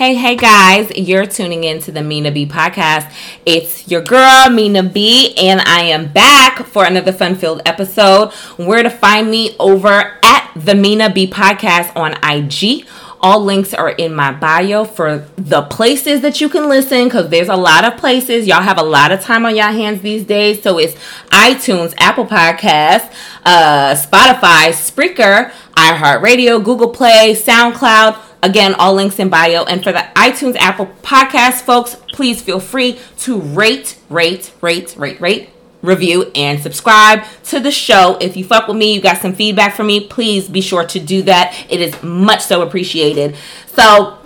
Hey, hey guys, you're tuning in to the Mina B podcast. It's your girl, Mina B, and I am back for another fun filled episode. Where to find me over at the Mina B podcast on IG. All links are in my bio for the places that you can listen because there's a lot of places. Y'all have a lot of time on your hands these days. So it's iTunes, Apple Podcasts, uh, Spotify, Spreaker, iHeartRadio, Google Play, SoundCloud Again, all links in bio. And for the iTunes Apple Podcast folks, please feel free to rate, rate, rate, rate, rate, review, and subscribe to the show. If you fuck with me, you got some feedback from me, please be sure to do that. It is much so appreciated. So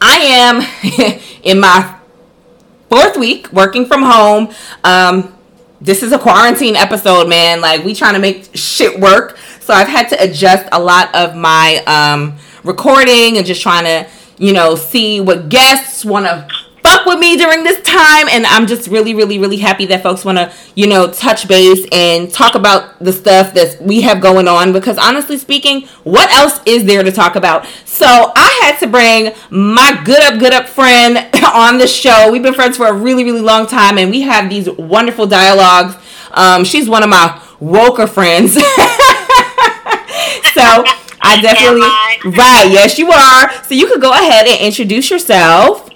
I am in my fourth week working from home. Um, this is a quarantine episode, man. Like we trying to make shit work. So I've had to adjust a lot of my um recording and just trying to, you know, see what guests want to fuck with me during this time. And I'm just really, really, really happy that folks want to, you know, touch base and talk about the stuff that we have going on. Because honestly speaking, what else is there to talk about? So I had to bring my good up, good up friend on the show. We've been friends for a really, really long time, and we have these wonderful dialogues. Um, she's one of my woker friends. so I definitely I? right. Yes, you are. So you could go ahead and introduce yourself.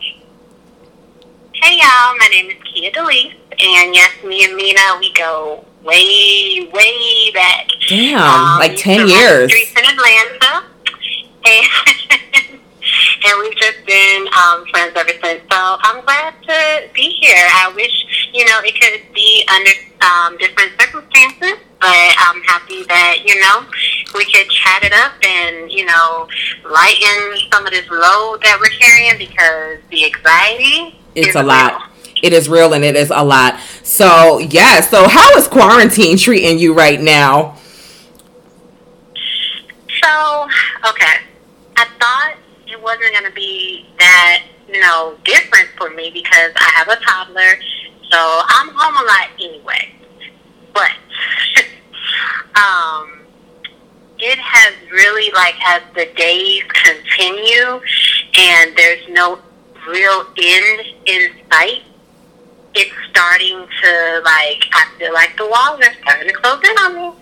Hey y'all, my name is Kia Delis, and yes, me and Mina, we go way, way back. Damn, um, like ten years. Streets in Atlanta, and, and we've just been um, friends ever since. So I'm glad to be here. I wish you know it could be under um, different circumstances but I'm happy that, you know, we could chat it up and, you know, lighten some of this load that we're carrying because the anxiety it's a lot. Real. It is real and it is a lot. So, yeah, so how is quarantine treating you right now? So, okay. I thought it wasn't going to be that, you know, different for me because I have a toddler. So I'm home a lot anyway. But um, it has really like as the days continue and there's no real end in sight. It's starting to like I feel like the walls are starting to close in on me.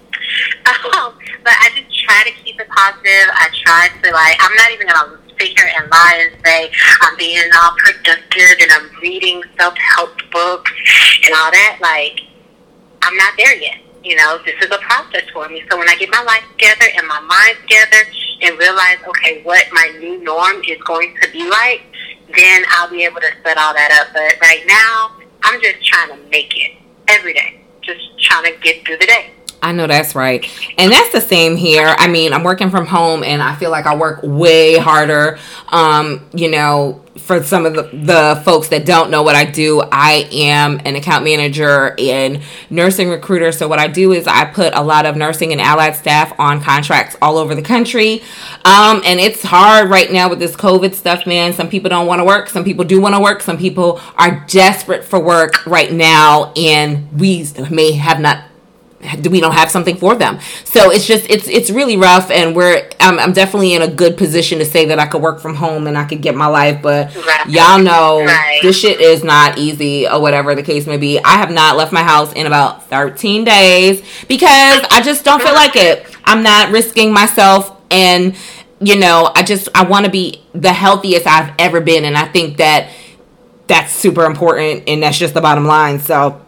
Um, but I just try to keep it positive. I try to like I'm not even gonna sit here and lie and say I'm being all productive and I'm reading self help books and all that. Like I'm not there yet you know, this is a process for me. So when I get my life together and my mind together and realize, okay, what my new norm is going to be like, then I'll be able to set all that up. But right now, I'm just trying to make it every day, just trying to get through the day. I know that's right. And that's the same here. I mean, I'm working from home and I feel like I work way harder. Um, you know, for some of the, the folks that don't know what I do, I am an account manager and nursing recruiter. So, what I do is I put a lot of nursing and allied staff on contracts all over the country. Um, and it's hard right now with this COVID stuff, man. Some people don't want to work, some people do want to work, some people are desperate for work right now, and we may have not we don't have something for them so it's just it's it's really rough and we're I'm, I'm definitely in a good position to say that i could work from home and i could get my life but right. y'all know right. this shit is not easy or whatever the case may be i have not left my house in about 13 days because i just don't feel like it i'm not risking myself and you know i just i want to be the healthiest i've ever been and i think that that's super important and that's just the bottom line so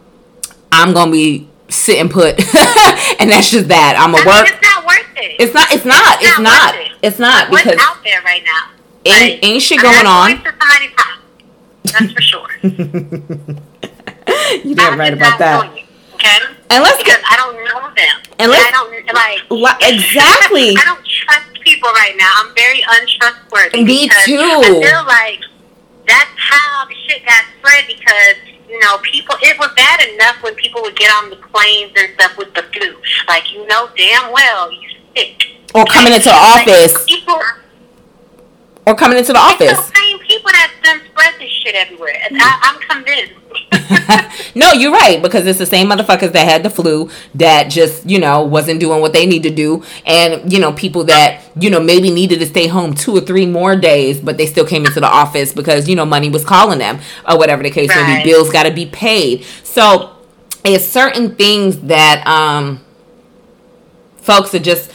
i'm gonna be sit and put, and that's just that. I'm a work. Mean, it's not worth it. It's not. It's not. It's, it's not. It. It's not because out there right now. Ain't, like, ain't shit going on. That's for sure. you damn right about that. You, okay. And let's because get, I don't know them. And let's, I don't like exactly. I don't trust people right now. I'm very untrustworthy. Me too. I feel like that's how the shit got spread because you know, people, it was bad enough when people would get on the planes and stuff with the flu. Like, you know damn well you sick. Or coming into the office. Like, people, or coming into the office. It's the same people that done spread this shit everywhere. I, I'm convinced. no, you're right because it's the same motherfuckers that had the flu that just you know wasn't doing what they need to do, and you know people that you know maybe needed to stay home two or three more days, but they still came into the office because you know money was calling them or whatever the case right. may be. Bills got to be paid. So it's certain things that um folks are just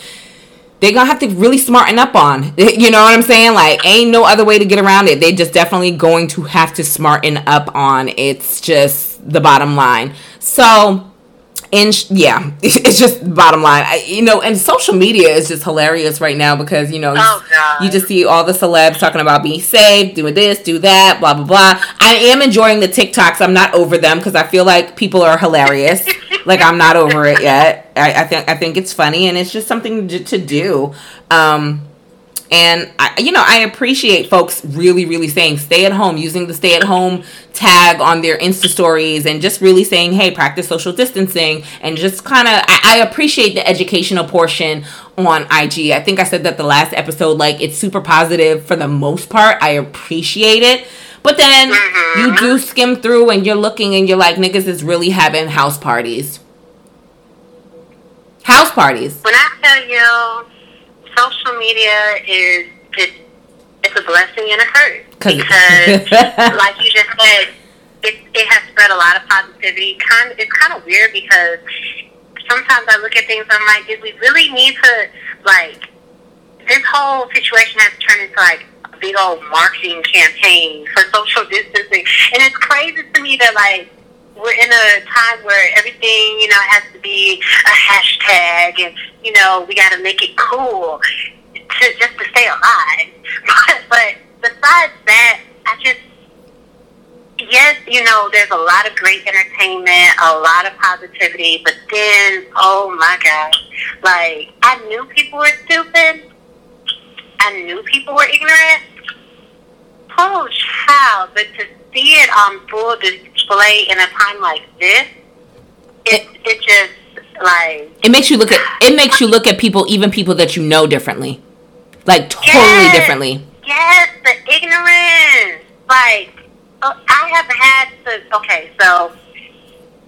they're gonna have to really smarten up on. You know what I'm saying? Like, ain't no other way to get around it. They just definitely going to have to smarten up on. It's just the bottom line. So and yeah, it's just bottom line. I, you know, and social media is just hilarious right now because you know oh, you just see all the celebs talking about being safe, doing this, do that, blah blah blah. I am enjoying the TikToks. I'm not over them because I feel like people are hilarious. like I'm not over it yet. I, I, think I think it's funny and it's just something to, to do. Um, and I, you know, I appreciate folks really, really saying stay at home, using the stay at home tag on their Insta stories, and just really saying, hey, practice social distancing, and just kind of, I, I appreciate the educational portion on IG. I think I said that the last episode, like it's super positive for the most part. I appreciate it. But then mm-hmm. you do skim through and you're looking and you're like, niggas is really having house parties. House parties. When I tell you social media is it, it's a blessing and a curse because, like you just said, it, it has spread a lot of positivity. Kind it's kind of weird because sometimes I look at things. And I'm like, did we really need to like? This whole situation has turned into like big old marketing campaign for social distancing, and it's crazy to me that like we're in a time where everything, you know, has to be a hashtag and, you know, we got to make it cool to just to stay alive. But, but besides that, I just, yes, you know, there's a lot of great entertainment, a lot of positivity, but then, oh my gosh, like, I knew people were stupid. I knew people were ignorant. Oh, child, but to see it on full display in a time like this, it, it just like it makes you look at it makes you look at people, even people that you know differently, like totally yes, differently. Yes, the ignorance. Like oh, I have had to. Okay, so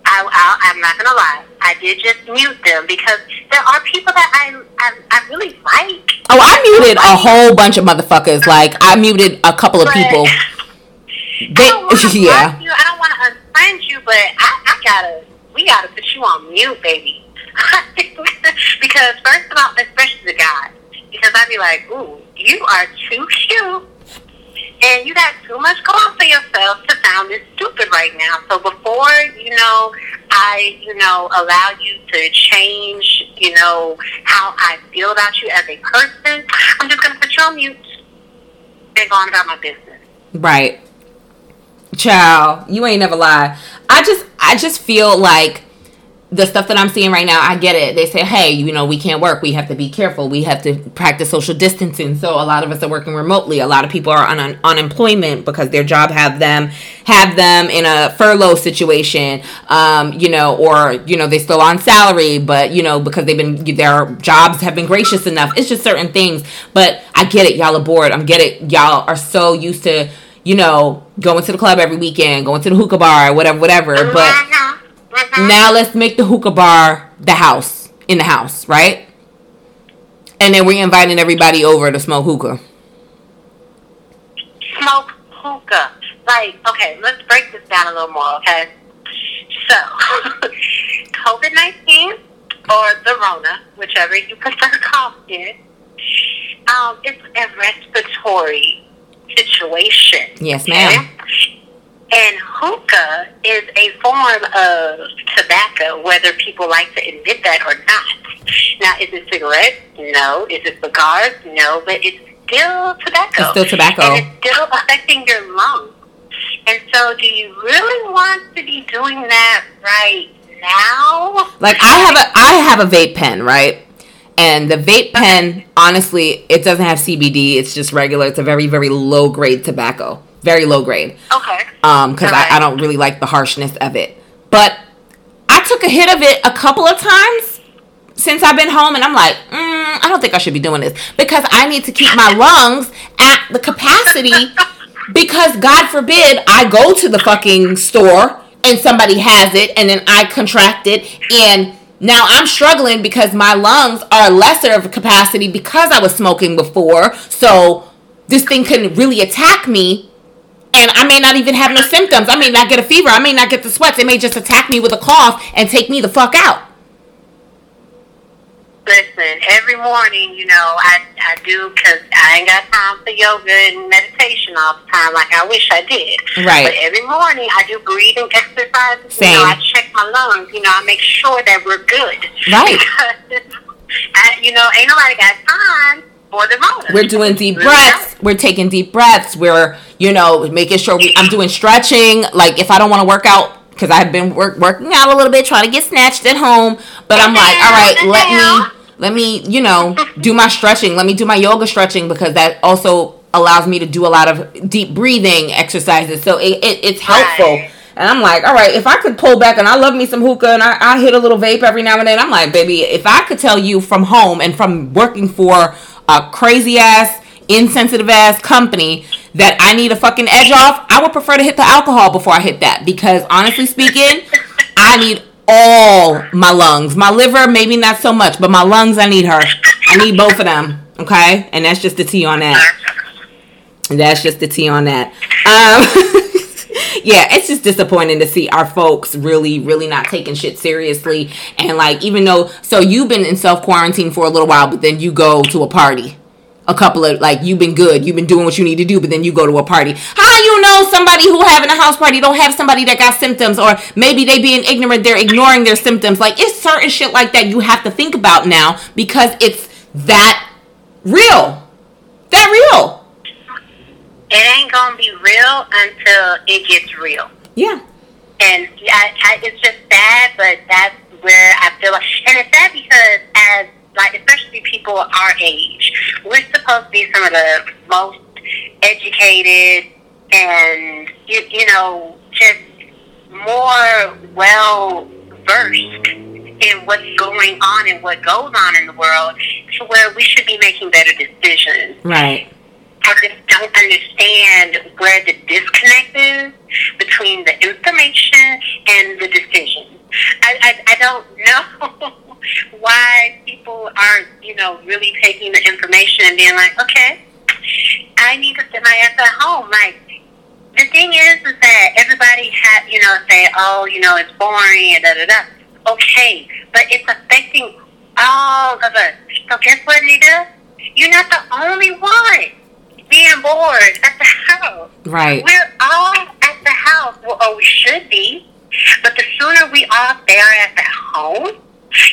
I, I I'm not gonna lie. I did just mute them because there are people that I I, I really like. Oh, I muted a whole bunch of motherfuckers. Like I muted a couple of people. They, I yeah. You. I don't want to unfriend you, but I, I gotta, we gotta put you on mute, baby. because first of all, especially the guy, because I'd be like, ooh, you are too cute. And you got too much going for yourself to sound this stupid right now. So before, you know, I, you know, allow you to change, you know, how I feel about you as a person, I'm just to put you on mute and go on about my business. Right. Child, you ain't never lie. I just I just feel like the stuff that I'm seeing right now, I get it. They say, hey, you know, we can't work. We have to be careful. We have to practice social distancing. So a lot of us are working remotely. A lot of people are on un- unemployment because their job have them have them in a furlough situation. Um, you know, or you know they still on salary, but you know because they've been their jobs have been gracious enough. It's just certain things. But I get it. Y'all are bored. I'm get it. Y'all are so used to you know, going to the club every weekend, going to the hookah bar, whatever, whatever. But now let's make the hookah bar the house, in the house, right? And then we're inviting everybody over to smoke hookah. Smoke hookah. Like, okay, let's break this down a little more, okay? So, COVID 19 or the Rona, whichever you prefer to call it, um, it's a respiratory situation. Yes, ma'am. And hookah is a form of tobacco, whether people like to admit that or not. Now, is it cigarettes? No. Is it cigars? No. But it's still tobacco. It's still tobacco. And it's still affecting your lungs. And so, do you really want to be doing that right now? Like I have a I have a vape pen, right? And the vape pen, honestly, it doesn't have CBD. It's just regular. It's a very, very low grade tobacco. Very low grade. Okay. Um, because right. I, I don't really like the harshness of it. But I took a hit of it a couple of times since I've been home, and I'm like, mm, I don't think I should be doing this because I need to keep my lungs at the capacity. because God forbid I go to the fucking store and somebody has it and then I contract it and now I'm struggling because my lungs are lesser of a capacity because I was smoking before. So this thing can really attack me and I may not even have no symptoms. I may not get a fever. I may not get the sweats. It may just attack me with a cough and take me the fuck out. Listen, every morning, you know, I, I do because I ain't got time for yoga and meditation all the time like I wish I did. Right. But every morning I do breathing exercises. Same. You know, I check my lungs. You know, I make sure that we're good. Right. Because, I, you know, ain't nobody got time for the. We're doing deep breaths. We're taking deep breaths. We're, you know, making sure we, I'm doing stretching. Like if I don't want to work out, because I've been work, working out a little bit, trying to get snatched at home. But I'm like, all right, let me, let me, you know, do my stretching. Let me do my yoga stretching because that also allows me to do a lot of deep breathing exercises. So it, it it's helpful. Right. And I'm like, all right, if I could pull back and I love me some hookah and I, I hit a little vape every now and then, I'm like, baby, if I could tell you from home and from working for a crazy ass, insensitive ass company that I need a fucking edge off, I would prefer to hit the alcohol before I hit that. Because honestly speaking, I need all my lungs. My liver, maybe not so much, but my lungs, I need her. I need both of them. Okay? And that's just the tea on that. That's just the tea on that. Um, yeah, it's just disappointing to see our folks really, really not taking shit seriously. And like, even though, so you've been in self quarantine for a little while, but then you go to a party. A couple of like you've been good, you've been doing what you need to do, but then you go to a party. How you know somebody who having a house party don't have somebody that got symptoms, or maybe they being ignorant, they're ignoring their symptoms. Like it's certain shit like that you have to think about now because it's that real, that real. It ain't gonna be real until it gets real. Yeah. And I, I, it's just sad, but that's where I feel like, and it's sad because as like, especially people our age, we're supposed to be some of the most educated and you, you know just more well versed in what's going on and what goes on in the world, to where we should be making better decisions. Right. I just don't understand where the disconnect is between the information and the decision. I, I, I don't know why people aren't, you know, really taking the information and being like, okay, I need to sit my ass at home. Like, the thing is, is that everybody had, you know, say, oh, you know, it's boring and da da da. Okay, but it's affecting all of us. So guess what, Nita? You're not the only one being bored at the house. Right. We're all at the house, well, or we should be. But the sooner we all ass at home,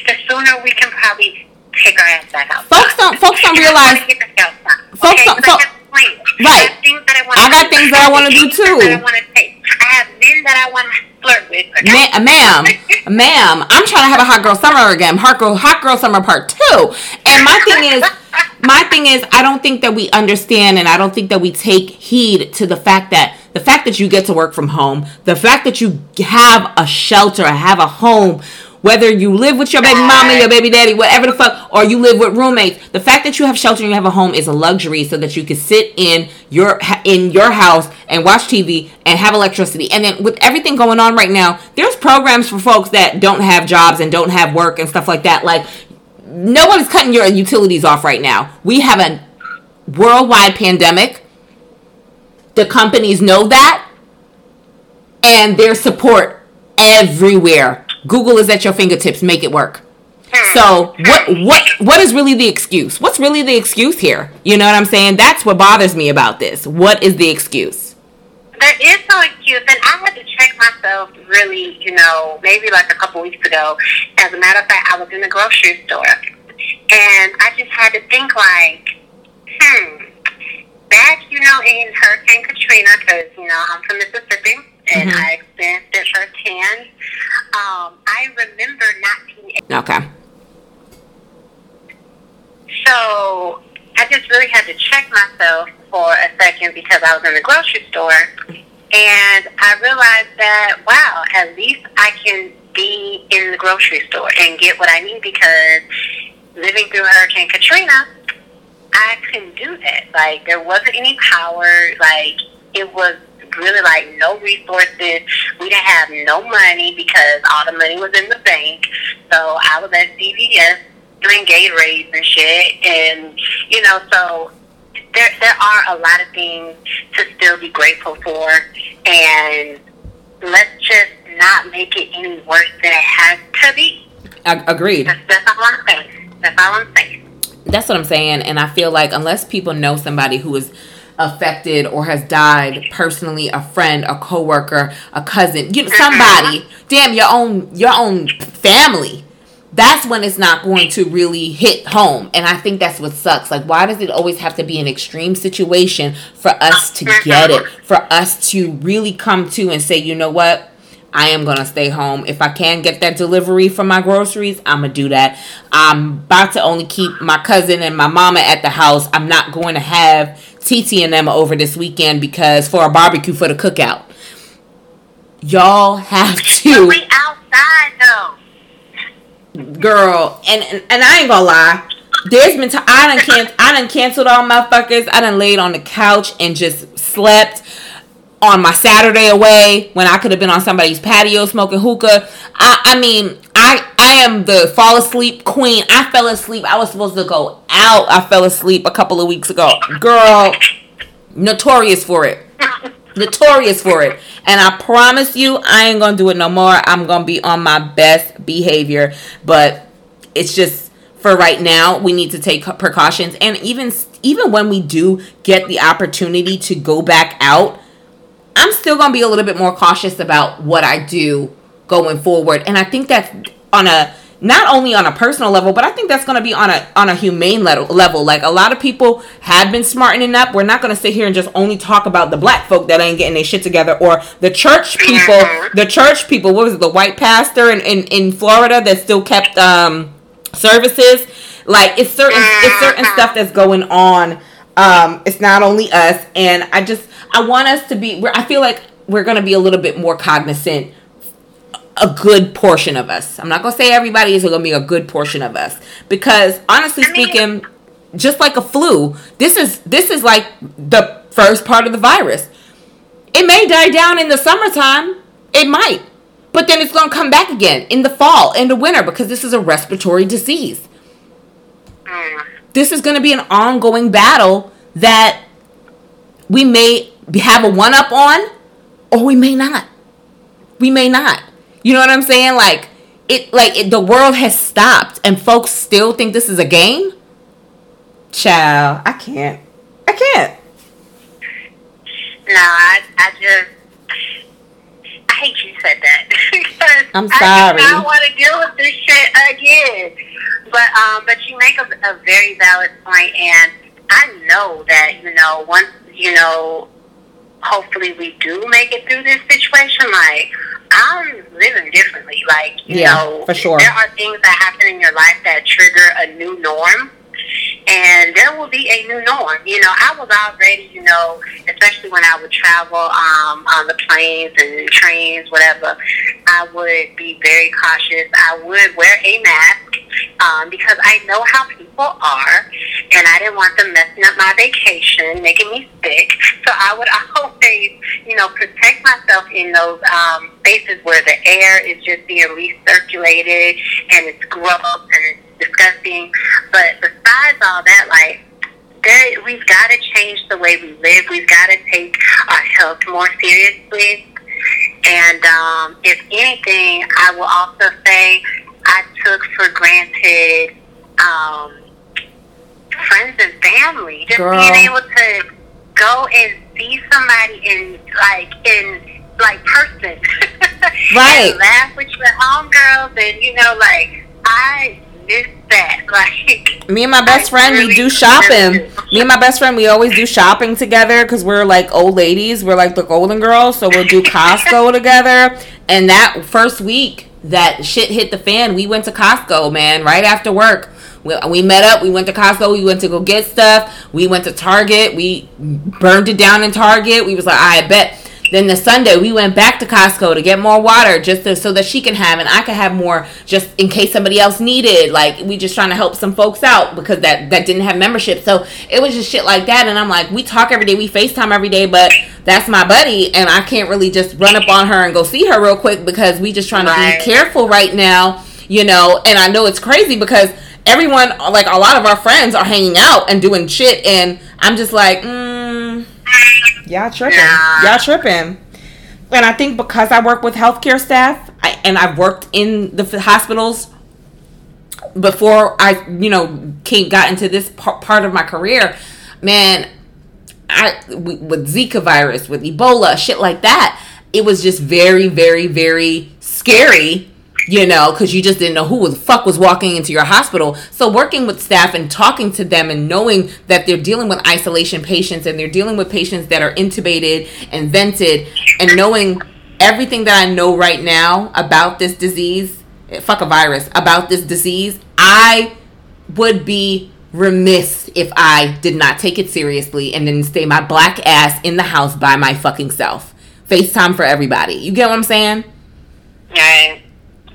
the sooner we can probably take our ass back out. Folks don't- folks don't And I wanna realize- the Folks okay? don't- have. Right. I things that I want got things that I wanna do too. I want to take. I have men that I want to flirt with. okay? Ma- ma'am, ma'am, I'm trying to have a hot girl summer again. Hot girl, hot girl summer part two. And my thing is, my thing is, I don't think that we understand, and I don't think that we take heed to the fact that the fact that you get to work from home, the fact that you have a shelter, have a home. Whether you live with your baby mama, your baby daddy, whatever the fuck, or you live with roommates, the fact that you have shelter and you have a home is a luxury, so that you can sit in your in your house and watch TV and have electricity. And then with everything going on right now, there's programs for folks that don't have jobs and don't have work and stuff like that. Like no one is cutting your utilities off right now. We have a worldwide pandemic. The companies know that, and their support everywhere. Google is at your fingertips. Make it work. So what what what is really the excuse? What's really the excuse here? You know what I'm saying? That's what bothers me about this. What is the excuse? There is no excuse, and I had to check myself really, you know, maybe like a couple weeks ago. As a matter of fact, I was in the grocery store, and I just had to think like, hmm, back, you know, in Hurricane Katrina, because, you know, I'm from Mississippi, and Mhm. I experienced it firsthand. Um, I remember not being Okay. So I just really had to check myself for a second because I was in the grocery store and I realized that, wow, at least I can be in the grocery store and get what I need because living through Hurricane Katrina, I couldn't do that. Like, there wasn't any power. Like, it was really like no resources. We didn't have no money because all the money was in the bank. So I was at CVS doing Gatorades and shit, and you know, so there there are a lot of things to still be grateful for, and let's just not make it any worse than it has to be. Agreed. That's, that's all I'm saying. That's all I'm saying. That's what I'm saying, and I feel like unless people know somebody who is affected or has died personally, a friend, a coworker, a cousin, you know, somebody, mm-hmm. damn your own your own family. That's when it's not going to really hit home. And I think that's what sucks. Like why does it always have to be an extreme situation for us to get it? For us to really come to and say, "You know what? I am gonna stay home. If I can get that delivery for my groceries, I'm gonna do that. I'm about to only keep my cousin and my mama at the house. I'm not going to have TT and them over this weekend because for a barbecue for the cookout. Y'all have to. We outside though. Girl, and, and and I ain't gonna lie. There's been t- I done can I done canceled all my fuckers. I done laid on the couch and just slept on my Saturday away when I could have been on somebody's patio smoking hookah. I, I mean, I I am the fall asleep queen. I fell asleep. I was supposed to go out. I fell asleep a couple of weeks ago. Girl, notorious for it. Notorious for it. And I promise you, I ain't gonna do it no more. I'm gonna be on my best behavior. But it's just for right now, we need to take precautions. And even even when we do get the opportunity to go back out, I'm still gonna be a little bit more cautious about what I do going forward. And I think that's on a not only on a personal level, but I think that's going to be on a on a humane level. Like a lot of people have been smartening up. We're not going to sit here and just only talk about the black folk that ain't getting their shit together, or the church people. The church people. What was it? The white pastor in in, in Florida that still kept um services. Like it's certain it's certain stuff that's going on. Um, it's not only us, and I just I want us to be. I feel like we're going to be a little bit more cognizant a good portion of us. I'm not gonna say everybody is gonna be a good portion of us because honestly speaking, just like a flu, this is this is like the first part of the virus. It may die down in the summertime. It might. But then it's gonna come back again in the fall, in the winter, because this is a respiratory disease. This is gonna be an ongoing battle that we may have a one up on, or we may not. We may not. You know what I'm saying? Like it like it, the world has stopped and folks still think this is a game? Child, I can't. I can't. No, I I just I hate you said that because I'm sorry. I do not want to deal with this shit again. But um, but you make a, a very valid point, and I know that you know once you know, hopefully we do make it through this situation. Like I'm living differently. Like, you yeah, know, for sure. there are things that happen in your life that trigger a new norm. And there will be a new norm. You know, I was already, you know, especially when I would travel um, on the planes and trains, whatever, I would be very cautious. I would wear a mask um, because I know how people are, and I didn't want them messing up my vacation, making me sick. So I would always, you know, protect myself in those um, spaces where the air is just being recirculated and it's gross and it's disgusting. But besides all that, like, there, we've got to change the way we live. We've got to take our health more seriously. And um, if anything, I will also say I took for granted um, friends and family. Just Girl. being able to go and see somebody in like in like person. Right. and laugh with your homegirls and you know, like I miss that. Like Me and my best I friend, we do shopping. Me and my best friend, we always do shopping together because we're like old ladies. We're like the golden girls, so we'll do Costco together. And that first week that shit hit the fan, we went to Costco, man, right after work. We, we met up. We went to Costco. We went to go get stuff. We went to Target. We burned it down in Target. We was like, I bet. Then the Sunday we went back to Costco to get more water, just to, so that she can have and I could have more, just in case somebody else needed. Like we just trying to help some folks out because that that didn't have membership. So it was just shit like that. And I'm like, we talk every day, we Facetime every day, but that's my buddy, and I can't really just run up on her and go see her real quick because we just trying Right. to be careful right now, you know. And I know it's crazy because everyone, like a lot of our friends, are hanging out and doing shit, and I'm just like, mm, y'all tripping, Nah. y'all tripping. And I think because I work with healthcare staff, I, and I've worked in the hospitals before I, you know, came got into this par- part of my career, man, I with Zika virus, with Ebola, shit like that, it was just very, very, very scary. You know, because you just didn't know who the fuck was walking into your hospital. So working with staff and talking to them and knowing that they're dealing with isolation patients and they're dealing with patients that are intubated and vented, and knowing everything that I know right now about this disease, eh, fuck a virus, about this disease, I would be remiss if I did not take it seriously and then stay my black ass in the house by my fucking self. FaceTime for everybody. You get what I'm saying? Right.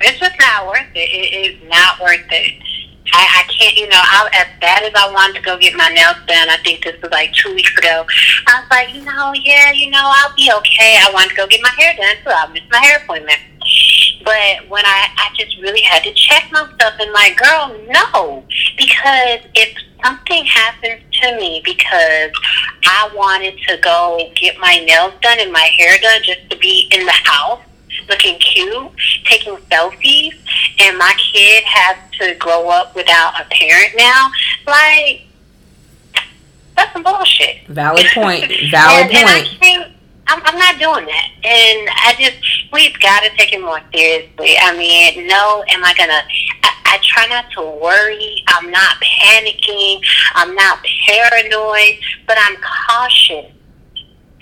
It's just not worth it. It is not worth it. I, I can't, you know, I, as bad as I wanted to go get my nails done, I think this was like two weeks ago. I was like, you know, yeah, you know, I'll be okay. I wanted to go get my hair done, so I missed my hair appointment. But when I, I just really had to check myself and like, girl, no, because if something happens to me because I wanted to go get my nails done and my hair done just to be in the house looking cute, taking selfies, and my kid has to grow up without a parent now, like that's some bullshit. Valid point. Valid and, and I point. can't, I'm, I'm not doing that. And I just, we've got to take it more seriously. I mean, no, am I going to, I try not to worry. I'm not panicking. I'm not paranoid, but I'm cautious.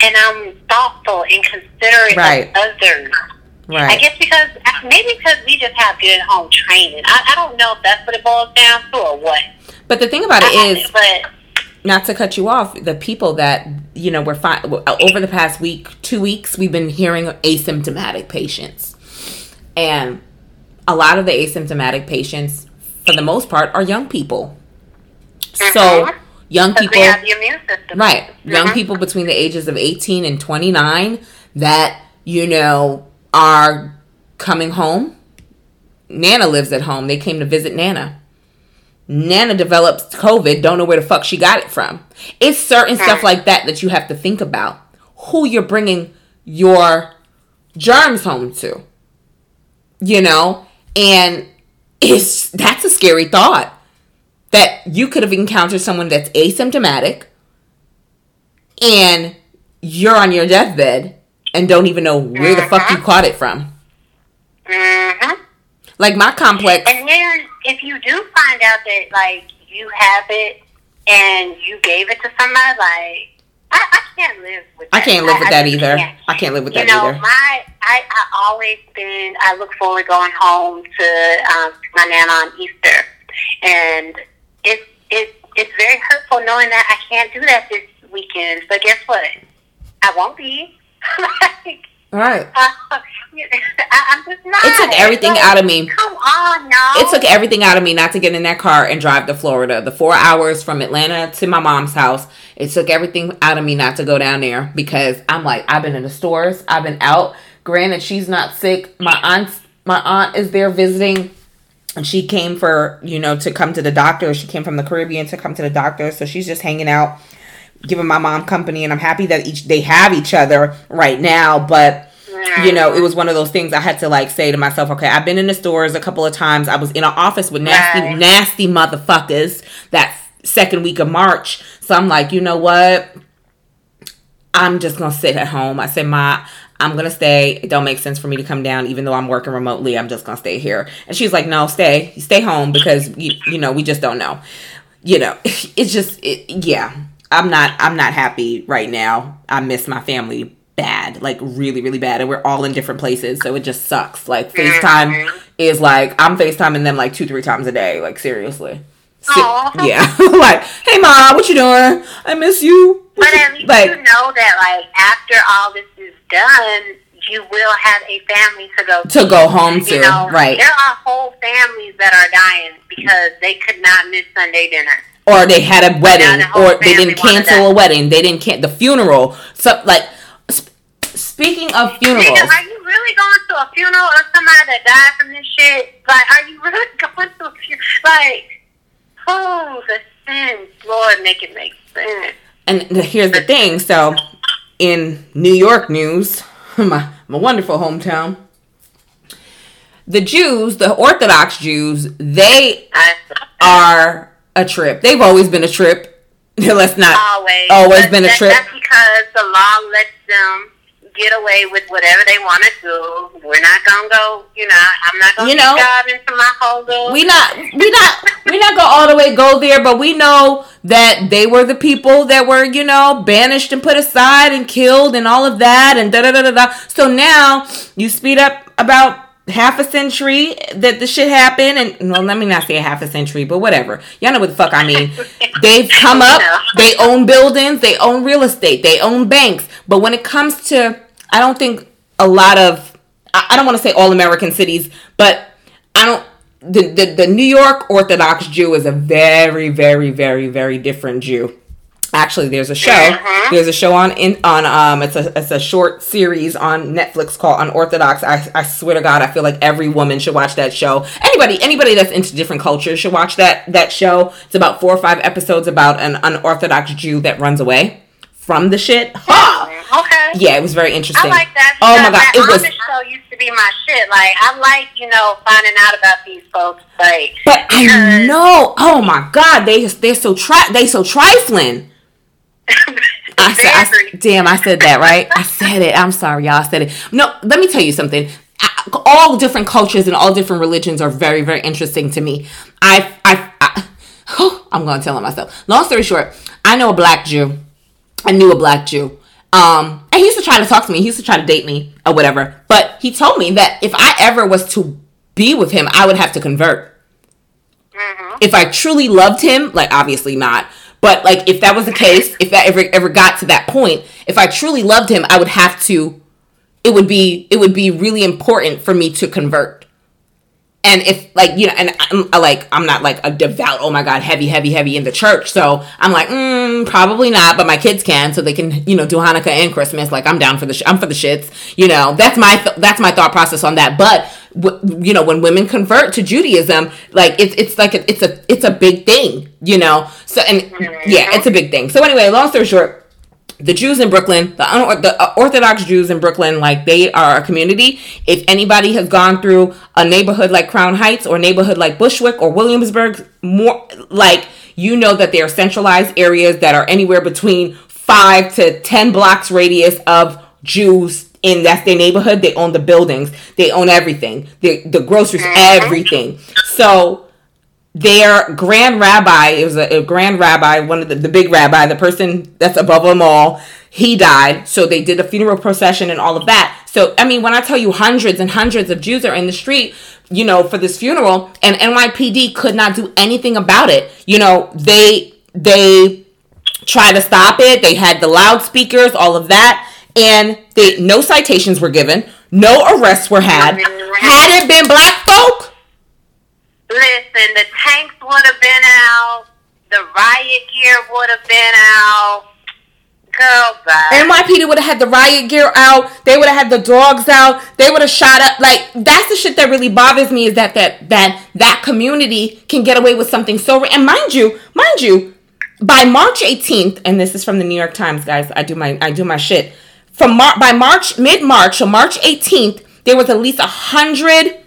And I'm thoughtful and considerate Right. of others. I guess because, maybe because we just have good home training. I, I don't know if that's what it boils down to or what. But the thing about it I- is, but not to cut you off, the people that you know we're fi- over the past week, two weeks, we've been hearing asymptomatic patients, and a lot of the asymptomatic patients, for the most part, are young people. So Mhm. young people, they have the immune system. right? Young Mhm. people between the ages of eighteen and twenty nine that you know are coming home. Nana lives at home. They came to visit Nana. Nana develops COVID, don't know where the fuck she got it from. It's certain stuff like that that you have to think about. Who you're bringing your germs home to. You know? And it's that's a scary thought. That you could have encountered someone that's asymptomatic and you're on your deathbed and don't even know where the fuck you caught it from. Mm-hmm. Like my complex And then if you do find out that like you have it and you gave it to somebody, like I, I can't live with. I That. can't live with I that just either. can't. I can't live with You that know, either. my I I always been. I look forward to going home to um, my nana on Easter, and it's it's it's very hurtful knowing that I can't do that this weekend. But guess what? I won't be. like, All right. uh, I, I'm just not. It took everything Like, out of me. Come on, y'all. It took everything out of me not to get in that car and drive to Florida. The four hours from Atlanta to my mom's house. It took everything out of me not to go down there because I'm like, I've been in the stores, I've been out. Granted, she's not sick. My aunt, my aunt is there visiting, and she came for you know to come to the doctor. She came from the Caribbean to come to the doctor, so she's just hanging out, giving my mom company. And I'm happy that each they have each other right now, but you know, it was one of those things I had to like say to myself, okay, I've been in the stores a couple of times. I was in an office with nasty, Right. nasty motherfuckers that second week of March. So I'm like, you know what? I'm just gonna sit at home. I said, Ma, I'm gonna stay. It don't make sense for me to come down, even though I'm working remotely. I'm just gonna stay here. And she's like, No, stay, stay home because you, you know, we just don't know. You know, it's just, it, yeah. I'm not, I'm not happy right now. I miss my family bad, like really, really bad, and we're all in different places, so it just sucks. Like FaceTime mm-hmm. is like I'm FaceTiming them like two, three times a day. Like seriously. Si- yeah, like, hey mom, what you doing? I miss you. What But you-" at least like, you know that, like, after all this is done, you will have a family to go to go home to, You know, right? There are whole families that are dying because they could not miss Sunday dinner. Or they had a wedding, whole or they didn't cancel a wedding. They didn't can the funeral. So like Speaking of funerals, are you really going to a funeral of somebody that died from this shit? Like, are you really going to a funeral? Like, oh, the sins, Lord, make it make sense. and here's the thing. So, in New York news, my my wonderful hometown, the Jews, the Orthodox Jews, they are a trip. They've always been a trip. Let's not always, always But been a that- trip. That's because the law lets them get away with whatever they want to do. We're not gonna go. You know, I'm not gonna You know, dive into my whole little. we not we not we not gonna all the way go there, but we know that they were the people that were you know banished and put aside and killed and all of that and da da da da da. So now you speed up about half a century that the shit happened and well let me not say a half a century but whatever. Y'all know what the fuck i mean. They've come up they own buildings they own real estate they own banks. But when it comes to i don't think a lot of i I don't want to say all american cities but i don't the, the the New York Orthodox Jew is a very, very, very, very different Jew. Actually, there's a show. Mhm. There's a show on in on um it's a it's a short series on Netflix called Unorthodox. I, I swear to God, I feel like every woman should watch that show. Anybody anybody that's into different cultures should watch that that show. It's about four or five episodes about an unorthodox Jew that runs away from the shit. Ha! Okay. Yeah, it was very interesting. I like that. Oh my god, that it was Amish show used to be my shit. Like I like you know finding out about these folks. Like, But I know. Oh my God, they they're so tri- they so trifling. I said, I, damn, I said that right. I said it. I'm sorry, y'all. I said it. No, let me tell you something. I- All different cultures and all different religions are very, very interesting to me. I, I, I I'm going to tell on myself. Long story short, I know a black Jew. I knew a black Jew. Um, and he used to try to talk to me. He used to try to date me or whatever. But he told me that if I ever was to be with him, I would have to convert Mhm. if I truly loved him, like obviously not, but like if that was the case, if that ever ever got to that point, if I truly loved him, I would have to it would be it would be really important for me to convert. And if like you know, and I'm like I'm not like a devout, oh my god, heavy, heavy, heavy in the church. So I'm like, mm, probably not. But my kids can, so they can you know do Hanukkah and Christmas. Like I'm down for the sh- I'm for the shits. You know, that's my th- that's my thought process on that. But w- you know, when women convert to Judaism, like it's it's like a, it's a it's a big thing. You know, so and mm-hmm. yeah, it's a big thing. So anyway, long story short the Jews in Brooklyn, the, un- the Orthodox Jews in Brooklyn, like they are a community. If anybody has gone through a neighborhood like Crown Heights or a neighborhood like Bushwick or Williamsburg, more like you know that they are centralized areas that are anywhere between five to ten blocks radius of Jews in that's their neighborhood. They own the buildings, they own everything, the the groceries, mm-hmm. everything. So their grand rabbi it was a, a grand rabbi one of the, the big rabbi the person that's above them all he died so they did a funeral procession and all of that so i mean when i tell you hundreds and hundreds of jews are in the street you know for this funeral and nypd could not do anything about it you know they they try to stop it they had the loudspeakers all of that and they no citations were given no arrests were had had it been black folk Listen, the tanks would have been out. The riot gear would have been out. Girl, bye. NYPD would have had the riot gear out. They would have had the dogs out. They would have shot up. Like that's the shit that really bothers me is that that that that community can get away with something so. And mind you, mind you, by March 18th, and this is from the New York Times, guys. I do my I do my shit. From Mar- by March mid March, so March 18th, there was at least a hundred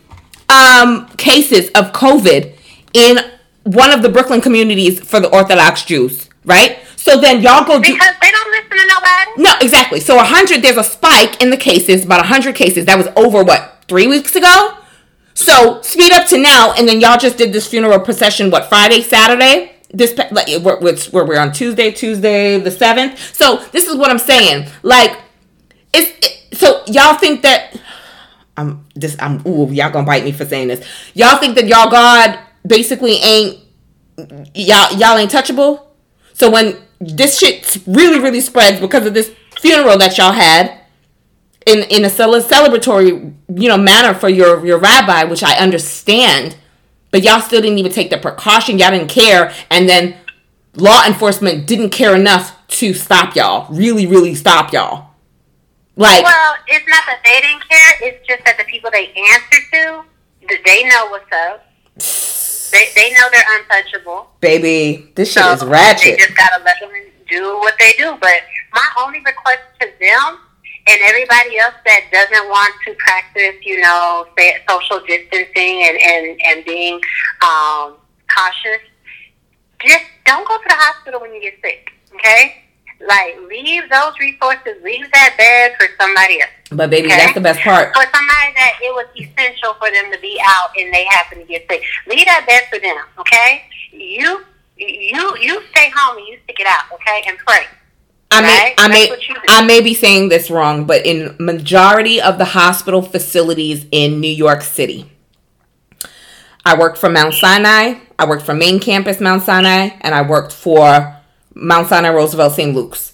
um, cases of COVID in one of the Brooklyn communities for the Orthodox Jews. Right. So then y'all go do. because they don't listen to nobody. No, exactly. So 100, there's a spike in the cases, about 100 cases. That was over, what, three weeks ago? So speed up to now, and then y'all just did this funeral procession, what, Friday, Saturday? This, like, where we're on Tuesday, Tuesday the 7th. So this is what I'm saying. Like, it's, it, so y'all think that, I'm this, I'm, ooh, y'all gonna bite me for saying this. Y'all think that y'all God basically ain't, y'all, y'all ain't touchable? So when this shit really, really spreads because of this funeral that y'all had in in a cele- celebratory, you know, manner for your your rabbi, which I understand, but y'all still didn't even take the precaution. Y'all didn't care, and then law enforcement didn't care enough to stop y'all. Really, really stop y'all. Like, well, it's not that they didn't care. It's just that the people they answer to, they know what's up. They, they know they're untouchable. Baby, this shit so is ratchet. They just gotta let them do what they do. But my only request to them and everybody else that doesn't want to practice, you know, say social distancing and and and being um, cautious, just don't go to the hospital when you get sick. Okay, like leave those resources, leave that bed for somebody else. But baby, okay? that's the best part. For somebody that it was essential for them to be out and they happen to get sick, leave that bed for them. Okay, you you you stay home and you stick it out. Okay, and pray. I may, I may, I may be saying this wrong, but in majority of the hospital facilities in New York City, I worked for Mount Sinai, I worked for main campus Mount Sinai, and I worked for Mount Sinai Roosevelt St. Luke's.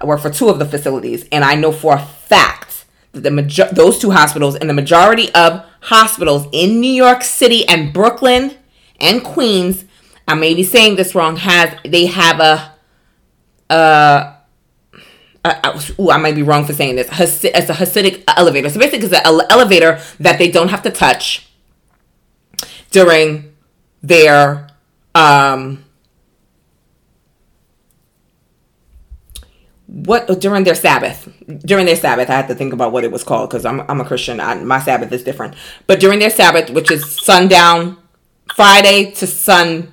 I work for two of the facilities, and I know for a fact that the major- those two hospitals and the majority of hospitals in New York City and Brooklyn and Queens, I may be saying this wrong, has they have a uh uh, ooh, I might be wrong for saying this. It's a Hasidic elevator. So basically, it's an elevator that they don't have to touch during their um, what during their Sabbath. During their Sabbath, I had to think about what it was called because I'm I'm a Christian. I, my Sabbath is different. But during their Sabbath, which is sundown Friday to sun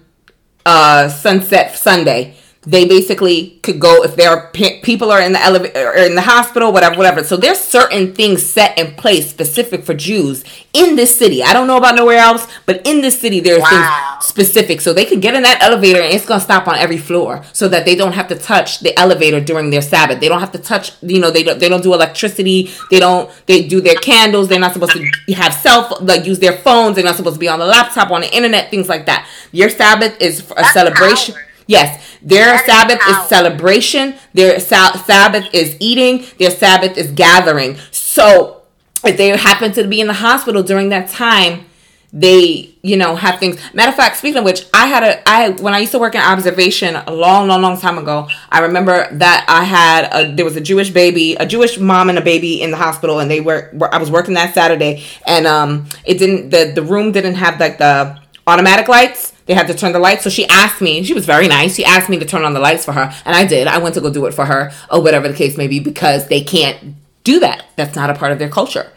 uh, sunset Sunday they basically could go if there are pe- people are in the elevator or in the hospital whatever whatever. So there's certain things set in place specific for jews in this city. I don't know about nowhere else but in this city there's wow. things specific. So they could get in that elevator and it's going to stop on every floor so that they don't have to touch the elevator during their sabbath. They don't have to touch you know they don't they don't do electricity. They don't they do their candles. They're not supposed to have self like use their phones. They're not supposed to be on the laptop on the internet things like that. Your sabbath is a That's celebration Yes, their Sabbath is, is, celebration. Their sa- Sabbath is eating. Their Sabbath is gathering. So if they happen to be in the hospital during that time, they you know have things. Matter of fact, speaking of which, I had a I when I used to work in observation a long, long, long time ago. I remember that I had a there was a Jewish baby, a Jewish mom and a baby in the hospital, and they were, were I was working that Saturday, and um it didn't the the room didn't have like the automatic lights they had to turn the lights. So she asked me, she was very nice. She asked me to turn on the lights for her. And I did. I went to go do it for her or whatever the case may be because they can't do that. That's not a part of their culture.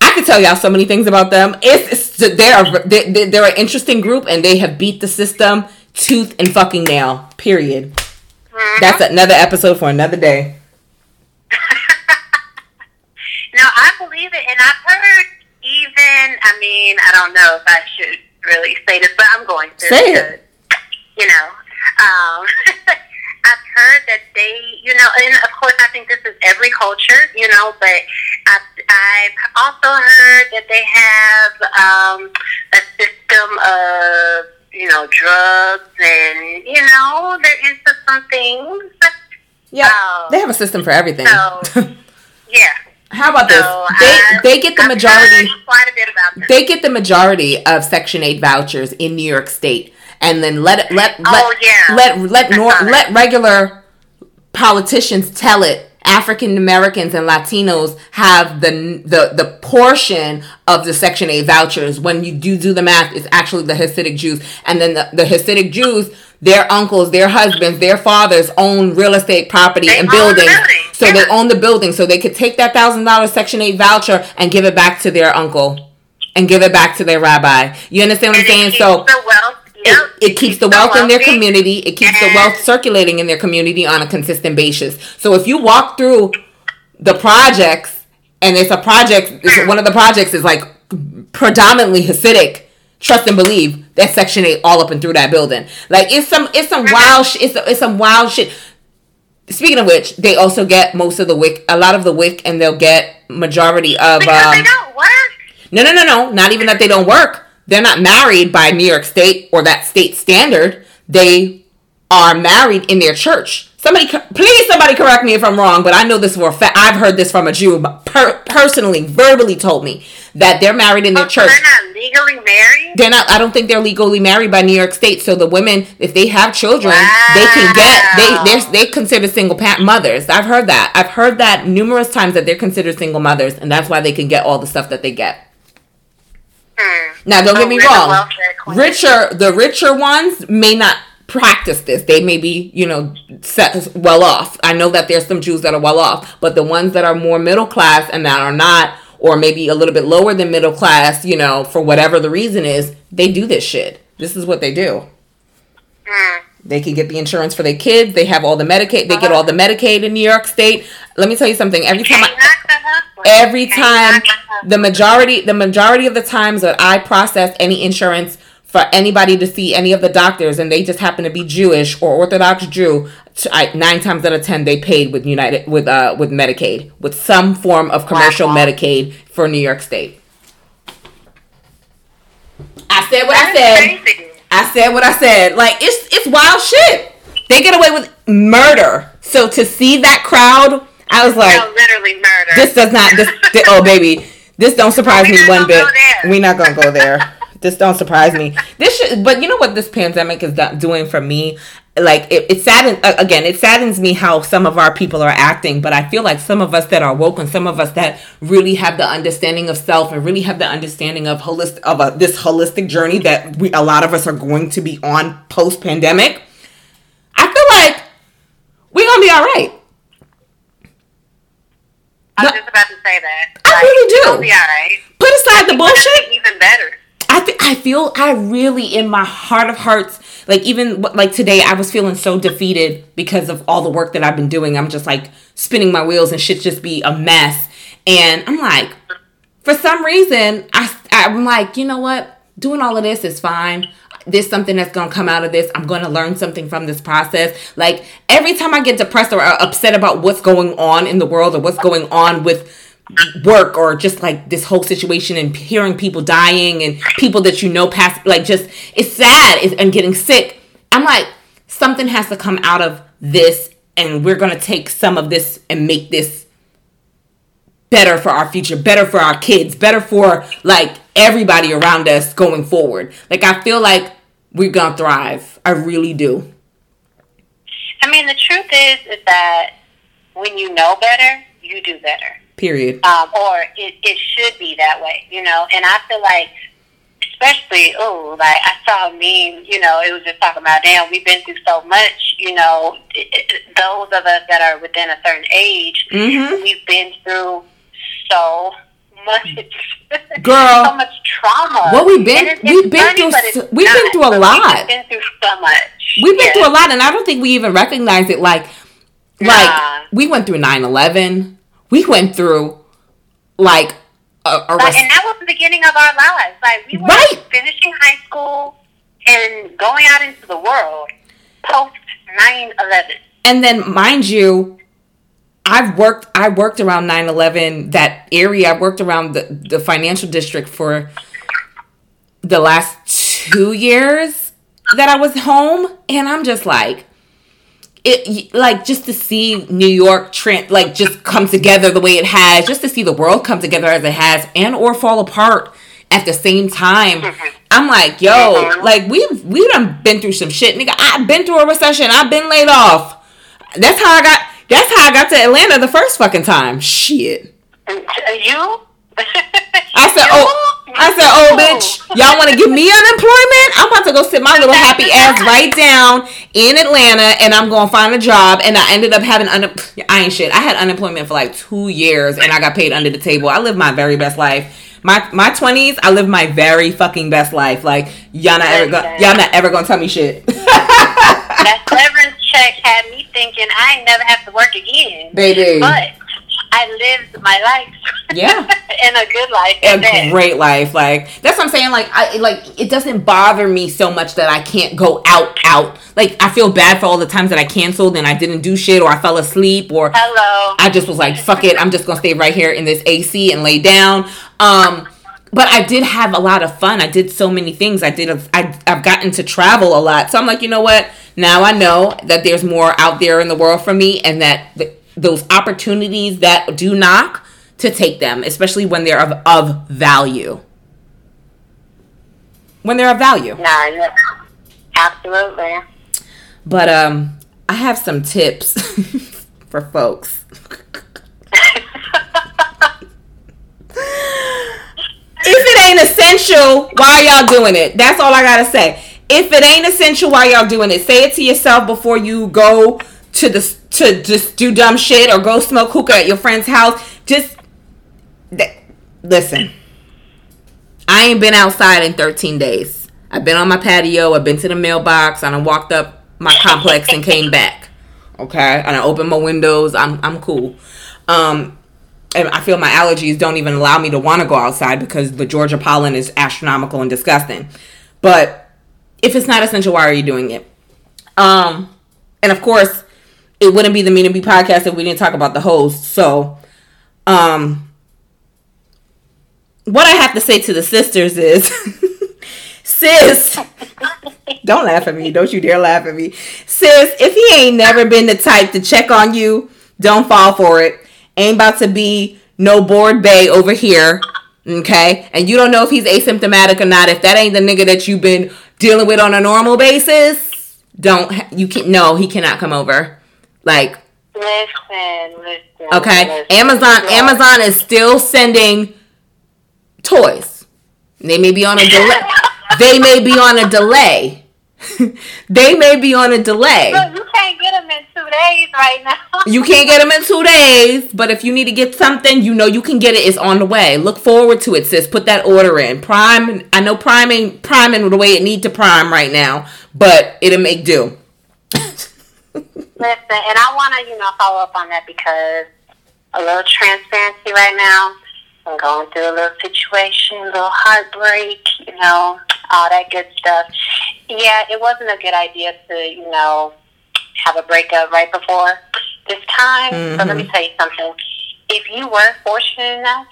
I could tell y'all so many things about them. It's, it's they're, they're, they're an interesting group and they have beat the system tooth and fucking nail. Period. That's uh-huh. another episode for another day. no, I believe it. And I've heard even, I mean, I don't know if I should really say this, but I'm going to. Say because, it. You know, um, I've heard that they, you know, and of course I think this is every culture, you know, but I've, I've also heard that they have um, a system of, you know, drugs and, you know, they're into some things. Yeah, um, they have a system for everything. So, yeah. How about this? They I, they get the I've majority. They get the majority of Section Eight vouchers in New York State, and then let it let oh, let yeah. let let nor, let regular politicians tell it. African Americans and Latinos have the the the portion of the Section Eight vouchers. When you do do the math, it's actually the Hasidic Jews, and then the, the Hasidic Jews their uncles, their husbands, their fathers own real estate property they and buildings. building. So yeah. they own the building. So they could take that thousand dollar section eight voucher and give it back to their uncle and give it back to their rabbi. You understand what I'm saying? So Yep. It, it, keeps the wealth in their community. It keeps the wealth circulating in their community on a consistent basis. So if you walk through the projects, and it's a project, it's one of the projects is like predominantly Hasidic trust and believe that Section Eight all up and through that building. Like it's some it's some wild sh- it's it's some wild shit. Speaking of which, they also get most of the WIC, a lot of the WIC, and they'll get majority of. Because um, they don't work. No, no, no, no. Not even that they don't work. They're not married by New York State or that state standard. They are married in their church. Somebody, please, somebody correct me if I'm wrong, but I know this for a fact. I've heard this from a Jew, per- personally, verbally told me that they're married in their Oh, church. They're not legally married. They're not. I don't think they're legally married by New York State. So the women, if they have children, they can get they they're they considered single pa- mothers. I've heard that. I've heard that numerous times that they're considered single mothers, and that's why they can get all the stuff that they get. Hmm. Now, don't Oh, get me we're the wrong. Richer, the richer ones may not practice this. They may be, you know, set well off. I know that there's some Jews that are well off, but the ones that are more middle class and that are not, or maybe a little bit lower than middle class, you know, for whatever the reason is, they do this shit. This is what they do. Hmm. They can get the insurance for their kids. They have all the Medicaid. They get all the Medicaid in New York State. Let me tell you something. Every time I, knock the hustle. every time the majority the majority of the times that I process any insurance for anybody to see any of the doctors and they just happen to be Jewish or Orthodox Jew, I, nine times out of ten they paid with United with uh with Medicaid with some form of commercial Wow. Medicaid for New York State. I said what I said. crazy. I said what I said. Like it's it's wild shit. They get away with murder. So to see that crowd, I was like, no, literally murder. this does not this, thi- oh baby this don't surprise me one bit we're not gonna go there this don't surprise me this should but you know what this pandemic is do- doing for me like it, it saddens again it saddens me how some of our people are acting but i feel like some of us that are woke and some of us that really have the understanding of self and really have the understanding of holistic of a, this holistic journey that we a lot of us are going to be on post pandemic i feel like we're gonna be all right I was just about to say that. I really do. It'll be all right. put aside the bullshit Even better. I I feel I really in my heart of hearts like even like today I was feeling so defeated because of all the work that I've been doing. I'm just like spinning my wheels and shit just be a mess. And I'm like for some reason I I'm like, you know what? Doing all of this is fine. There's something that's going to come out of this. I'm going to learn something from this process. Like every time I get depressed or uh, upset about what's going on in the world or what's going on with work or just like this whole situation and hearing people dying and people that you know pass like just it's sad. And getting sick. I'm like something has to come out of this and we're gonna take some of this and make this better for our future better for our kids better for like everybody around us going forward. Like i feel like we're gonna thrive. I really do. I mean, the truth is, is that when you know better, you do better. Period um, or it, it should be that way, you know. And I feel like, especially, oh, like I saw a meme, you know, it was just talking about, damn, we've been through so much, you know. It, it, those of us that are within a certain age, Mhm. we've been through so much. Girl. so much trauma. What we've been- it's- we've it's been funny, through we've been through a lot. We've been through so much. We've been Yeah. through a lot, and I don't think we even recognize it. Like, like Nah. we went through 9-11. We went through like a, a Like, and that was the beginning of our lives. Like we were Right. finishing high school and going out into the world post 9-11. and then mind you, I've worked. I worked around 9-11, that area. I worked around the the financial district for the last two years that I was home, and I'm just like. It like just to see New York trend like just come together the way it has, just to see the world come together as it has, and or fall apart at the same time. I'm like, yo, Mhm. like we've we done been through some shit, nigga. I've been through a recession. I've been laid off. That's how I got. That's how I got to Atlanta the first fucking time. Shit. You? I said, oh, I said, oh, bitch, y'all want to give me unemployment? I'm about to go sit my little happy ass right down in Atlanta, and I'm gonna find a job. And I ended up having un. I ain't shit. I had unemployment for like two years, and I got paid under the table. I lived my very best life. My my twenties, I lived my very fucking best life. Like y'all not ever gonna y'all not ever gonna tell me shit. That severance check had me thinking I ain't never have to work again. Baby. But I lived my life. Yeah. and a good life. a great life. Like that's what I'm saying. Like I like it doesn't bother me so much that I can't go out out. Like I feel bad for all the times that I canceled and I didn't do shit or I fell asleep or Hello. I just was like, fuck it, I'm just gonna stay right here in this AC and lay down. Um but I did have a lot of fun. I did so many things. I did. A, I, I've gotten to travel a lot. So I'm like, you know what? Now I know that there's more out there in the world for me, and that th- those opportunities that do knock to take them, especially when they're of, of value. When they're of value. Nah, yeah. Absolutely. But um, I have some tips for folks. if it ain't essential, why y'all doing it? That's all I gotta say. If it ain't essential, why y'all doing it? Say it to yourself before you go to the to just do dumb shit or go smoke hookah at your friend's house. Just th- listen. I ain't been outside in 13 days. I've been on my patio. I've been to the mailbox. And I walked up my complex and came back. Okay, and I opened my windows. I'm I'm cool. Um, and I feel my allergies don't even allow me to want to go outside because the Georgia pollen is astronomical and disgusting. But if it's not essential, why are you doing it? Um, and of course, it wouldn't be the Mina B podcast if we didn't talk about the host. So, um, what I have to say to the sisters is, sis, don't laugh at me. Don't you dare laugh at me, sis. If he ain't never been the type to check on you, don't fall for it. Ain't about to be no bored bay over here. Okay. And you don't know if he's asymptomatic or not. If that ain't the nigga that you've been dealing with on a normal basis, don't, you can not no, he cannot come over. Like, Listen, listen. okay. listen. Amazon, Amazon is still sending toys. They may be on a delay. they may be on a delay. they may be on a delay. Look, you can't get them in two days right now. You can't get them in two days, but if you need to get something, you know you can get it. It's on the way. Look forward to it, sis. Put that order in. Prime. I know Prime ain't priming the way it need to prime right now, but it'll make do. Listen, and I want to, you know, follow up on that because a little transparency right now. I'm going through a little situation, a little heartbreak, you know, all that good stuff. Yeah, it wasn't a good idea to, you know, have a breakup right before this time. So let me mm-hmm. tell you something. If you were fortunate enough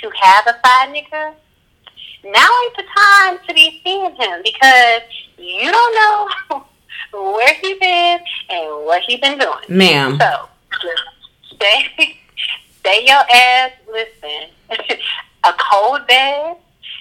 to have a side nigga, now ain't the time to be seeing him because you don't know where he been and what he been doing. Ma'am. So stay, stay your ass. Listen, a cold bed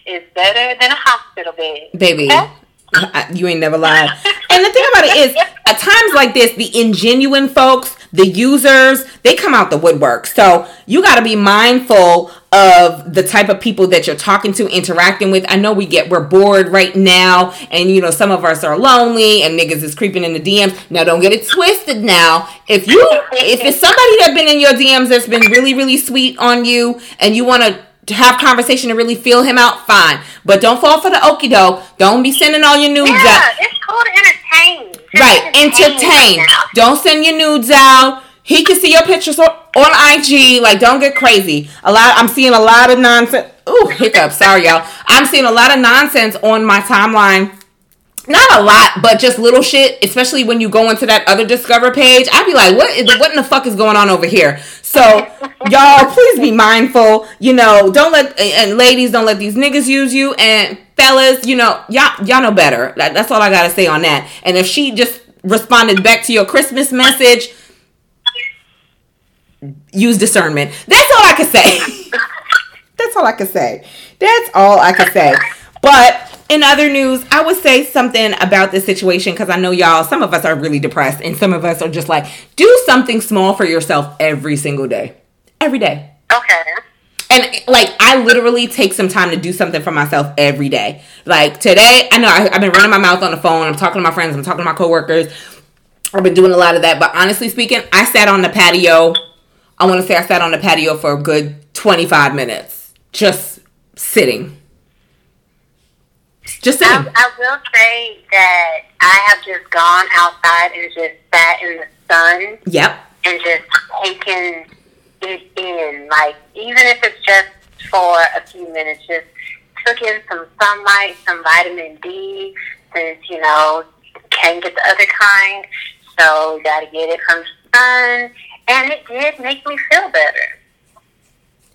is better than a hospital bed. baby. Okay? I- You ain't never lied. And the thing about it is, at times like this, the ingenuine folks, the users, they come out the woodwork. So you got to be mindful of the type of people that you're talking to, interacting with. I know we get we're bored right now, and you know some of us are lonely, and niggas is creeping in the DMs. Now don't get it twisted. Now if you if it's somebody that's been in your DMs that's been really really sweet on you, and you want to to have conversation and really feel him out, fine. But don't fall for the okie doke. Don't be sending all your nudes out. Yeah, it's cool to entertain. Just Right, entertain. right. Don't send your nudes out. He can see your pictures on, on IG. Like, don't get crazy. A lot. I'm seeing a lot of nonsense. Ooh, hiccup. Sorry, y'all. I'm seeing a lot of nonsense on my timeline. Not a lot, but just little shit. Especially when you go into that other Discover page, I'd be like, "What is? What in the fuck is going on over here?" So, y'all, please be mindful. You know, don't let and ladies don't let these niggas use you. And fellas, you know, y'all y'all know better. That- That's all I gotta say on that. And if she just responded back to your Christmas message, use discernment. That's all I can say. That's all I can say. That's all I can say. But in other news, I would say something about this situation because I know y'all, some of us are really depressed and some of us are just like, do something small for yourself every single day. Every day. Okay. And like, I literally take some time to do something for myself every day. Like today, I know I, I've been running my mouth on the phone. I'm talking to my friends. I'm talking to my coworkers. I've been doing a lot of that. But honestly speaking, I sat on the patio. I want to say I sat on the patio for a good 25 minutes, just sitting. Just I, sitting. I will say that I have just gone outside and just sat in the sun Yep. and just taken it in. Like, even if it's just for a few minutes, just took in some sunlight, some vitamin D, since, you know, can't get the other kind. So, got to get it from the sun. And it did make me feel better.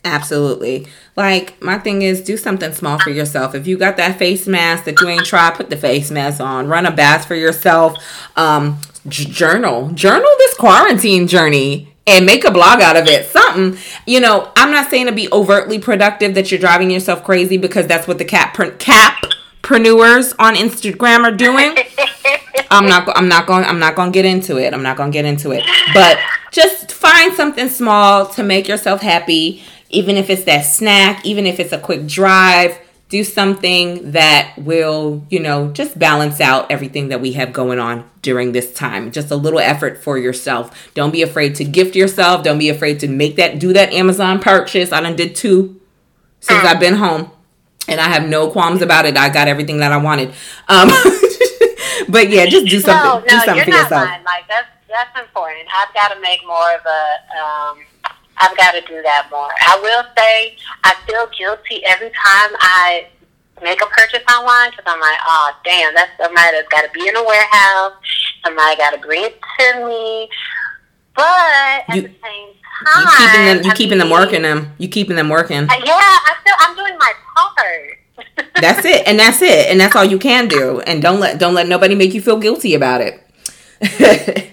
Absolutely. Like my thing is do something small for yourself. If you got that face mask that you ain't tried, put the face mask on. Run a bath for yourself. Um j- journal. Journal this quarantine journey and make a blog out of it. Something, you know, I'm not saying to be overtly productive that you're driving yourself crazy because that's what the cap cappreneurs on Instagram are doing. I'm not I'm not going I'm not going to get into it. I'm not going to get into it. But just find something small to make yourself happy even if it's that snack, even if it's a quick drive, do something that will, you know, just balance out everything that we have going on during this time. Just a little effort for yourself. Don't be afraid to gift yourself. Don't be afraid to make that, do that Amazon purchase. I done did two since I've been home and I have no qualms about it. I got everything that I wanted. Um, but yeah, just do something. No, no, do something you're for not yourself. Lying. Like that's that's important. I've got to make more of a um, I've got to do that more. I will say I feel guilty every time I make a purchase online because I'm like, oh, damn, that's somebody that's got to be in a warehouse. Somebody got to bring it to me. But at you, the same time, you keeping them, you I keeping mean, them working them, you keeping them working. Uh, yeah, I feel I'm doing my part. that's it, and that's it, and that's all you can do. And don't let don't let nobody make you feel guilty about it.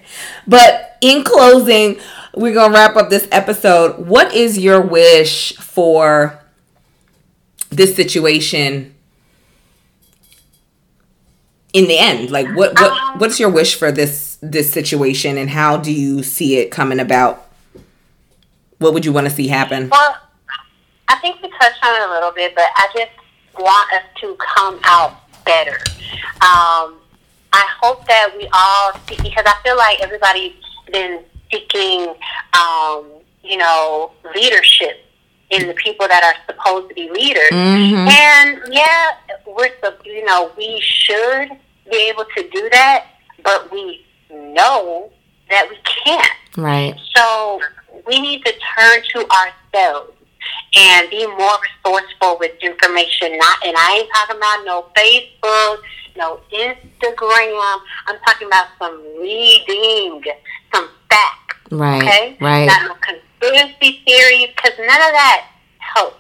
but in closing, we're gonna wrap up this episode. What is your wish for this situation in the end? Like what what um, what's your wish for this this situation and how do you see it coming about? What would you want to see happen? Well, I think we touched on it a little bit, but I just want us to come out better. Um, I hope that we all see because I feel like everybody's been seeking, um, you know, leadership in the people that are supposed to be leaders. Mm-hmm. And yeah, we're you know we should be able to do that, but we know that we can't. Right. So we need to turn to ourselves and be more resourceful with information. Not, and I ain't talking about no Facebook, no Instagram. I'm talking about some reading, some facts. Right. Okay. Right. Not no conspiracy theories, because none of that helps.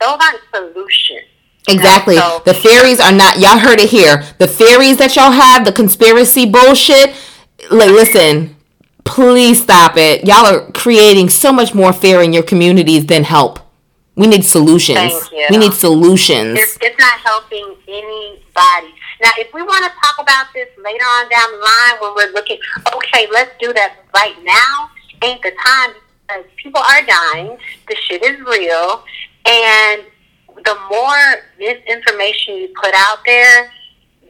Those aren't solutions. Exactly. So, the theories are not. Y'all heard it here. The theories that y'all have, the conspiracy bullshit. Like, listen. Please stop it. Y'all are creating so much more fear in your communities than help. We need solutions. We need solutions. It's, it's not helping anybody. Now, if we want to talk about this later on down the line when we're looking, okay, let's do that right now. Ain't the time because people are dying. The shit is real. And the more misinformation you put out there,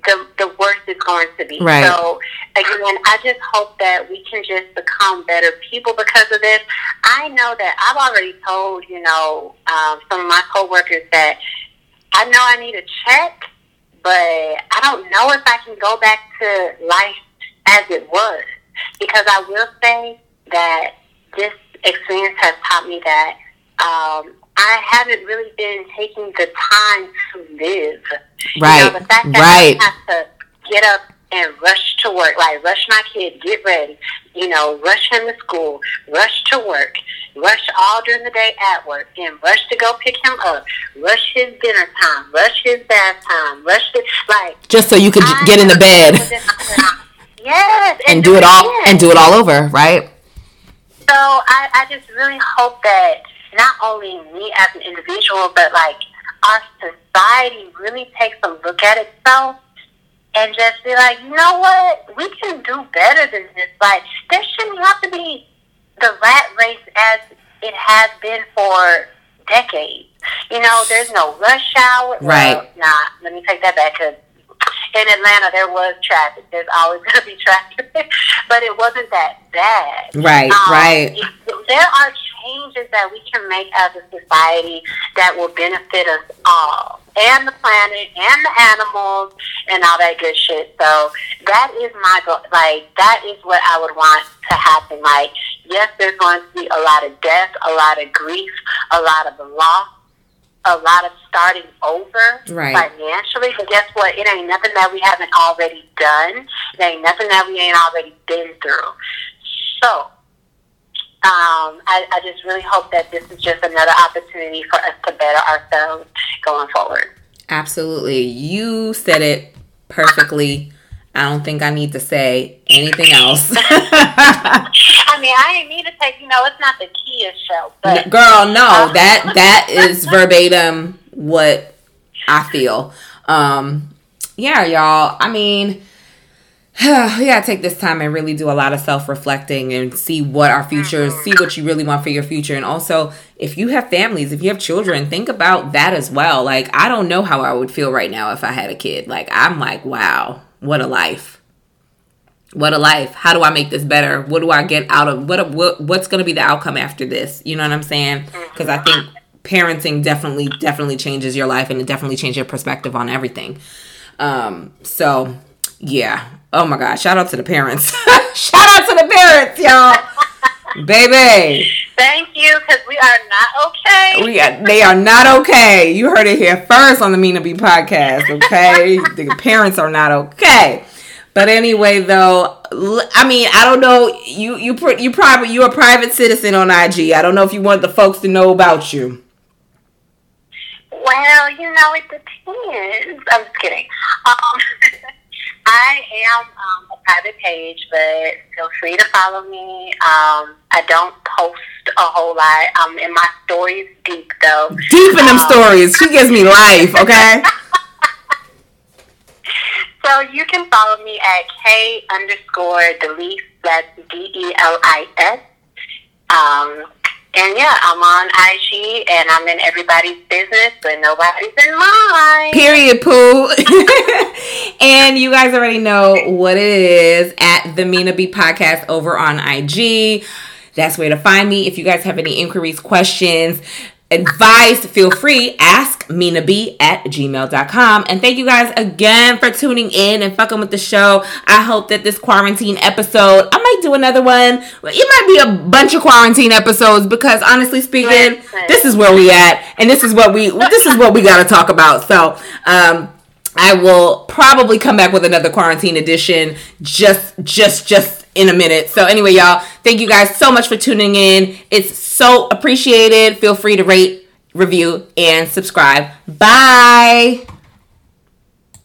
the, the worse it's going to be. Right. So, again, I just hope that we can just become better people because of this. I know that I've already told, you know, um, some of my coworkers that I know I need a check but I don't know if I can go back to life as it was because I will say that this experience has taught me that um, I haven't really been taking the time to live. Right. You know, the fact that right. I have to get up and rush to work, like rush my kid, get ready, you know, rush him to school, rush to work, rush all during the day at work, then rush to go pick him up, rush his dinner time, rush his bath time, rush the like just so you could I get in the bed. yes, and, and do, it all again. and do it all over, right? So I, I just really hope that not only me as an individual, but like our society really takes a look at itself and just be like, you know what, we can do better than this. Like, there shouldn't have to be the rat race as it has been for decades. You know, there's no rush hour. Right. Well, nah, let me take that back because in Atlanta there was traffic. There's always going to be traffic, but it wasn't that bad. Right, um, right. There are changes that we can make as a society that will benefit us all and the planet and the animals and all that good shit. So that is my goal. Like that is what I would want to happen. Like yes, there's going to be a lot of death, a lot of grief, a lot of loss, a lot of starting over right. financially. But guess what? It ain't nothing that we haven't already done. It ain't nothing that we ain't already been through. So um, I, I just really hope that this is just another opportunity for us to better ourselves going forward. Absolutely. You said it perfectly. I don't think I need to say anything else. I mean, I ain't need to take, you know, it's not the Kia show, but. Girl, no, that that is verbatim what I feel. Um, yeah, y'all. I mean, we gotta take this time and really do a lot of self reflecting and see what our future is, see what you really want for your future. And also, if you have families, if you have children, think about that as well. Like, I don't know how I would feel right now if I had a kid. Like, I'm like, wow, what a life. What a life. How do I make this better? What do I get out of what what what's going to be the outcome after this? You know what I'm saying? Cuz I think parenting definitely definitely changes your life and it definitely changes your perspective on everything. Um so yeah. Oh my god, shout out to the parents. shout out to the parents, y'all. Baby. Thank you, because we are not okay. We are, they are not okay. You heard it here first on the Mina B podcast, okay? the parents are not okay. But anyway, though, I mean, I don't know. You you put you probably you're a private citizen on IG. I don't know if you want the folks to know about you. Well, you know, it depends. I'm just kidding. Um, I am um, a private page, but feel free to follow me. Um, I don't post a whole lot. I'm in my stories deep though. Deep in them um, stories. She gives me life. Okay. so you can follow me at K underscore Delis. That's D E L I S. Um, and yeah, I'm on IG and I'm in everybody's business, but nobody's in mine. Period, poo. and you guys already know what it is at the Mina B podcast over on IG. That's where to find me. If you guys have any inquiries, questions, advice, feel free, ask Mina B at gmail.com. And thank you guys again for tuning in and fucking with the show. I hope that this quarantine episode, I might do another one. It might be a bunch of quarantine episodes because honestly speaking, this is where we at and this is what we this is what we gotta talk about. So um I will probably come back with another quarantine edition just just just in a minute. So anyway, y'all, thank you guys so much for tuning in. It's so appreciated. Feel free to rate, review, and subscribe. Bye.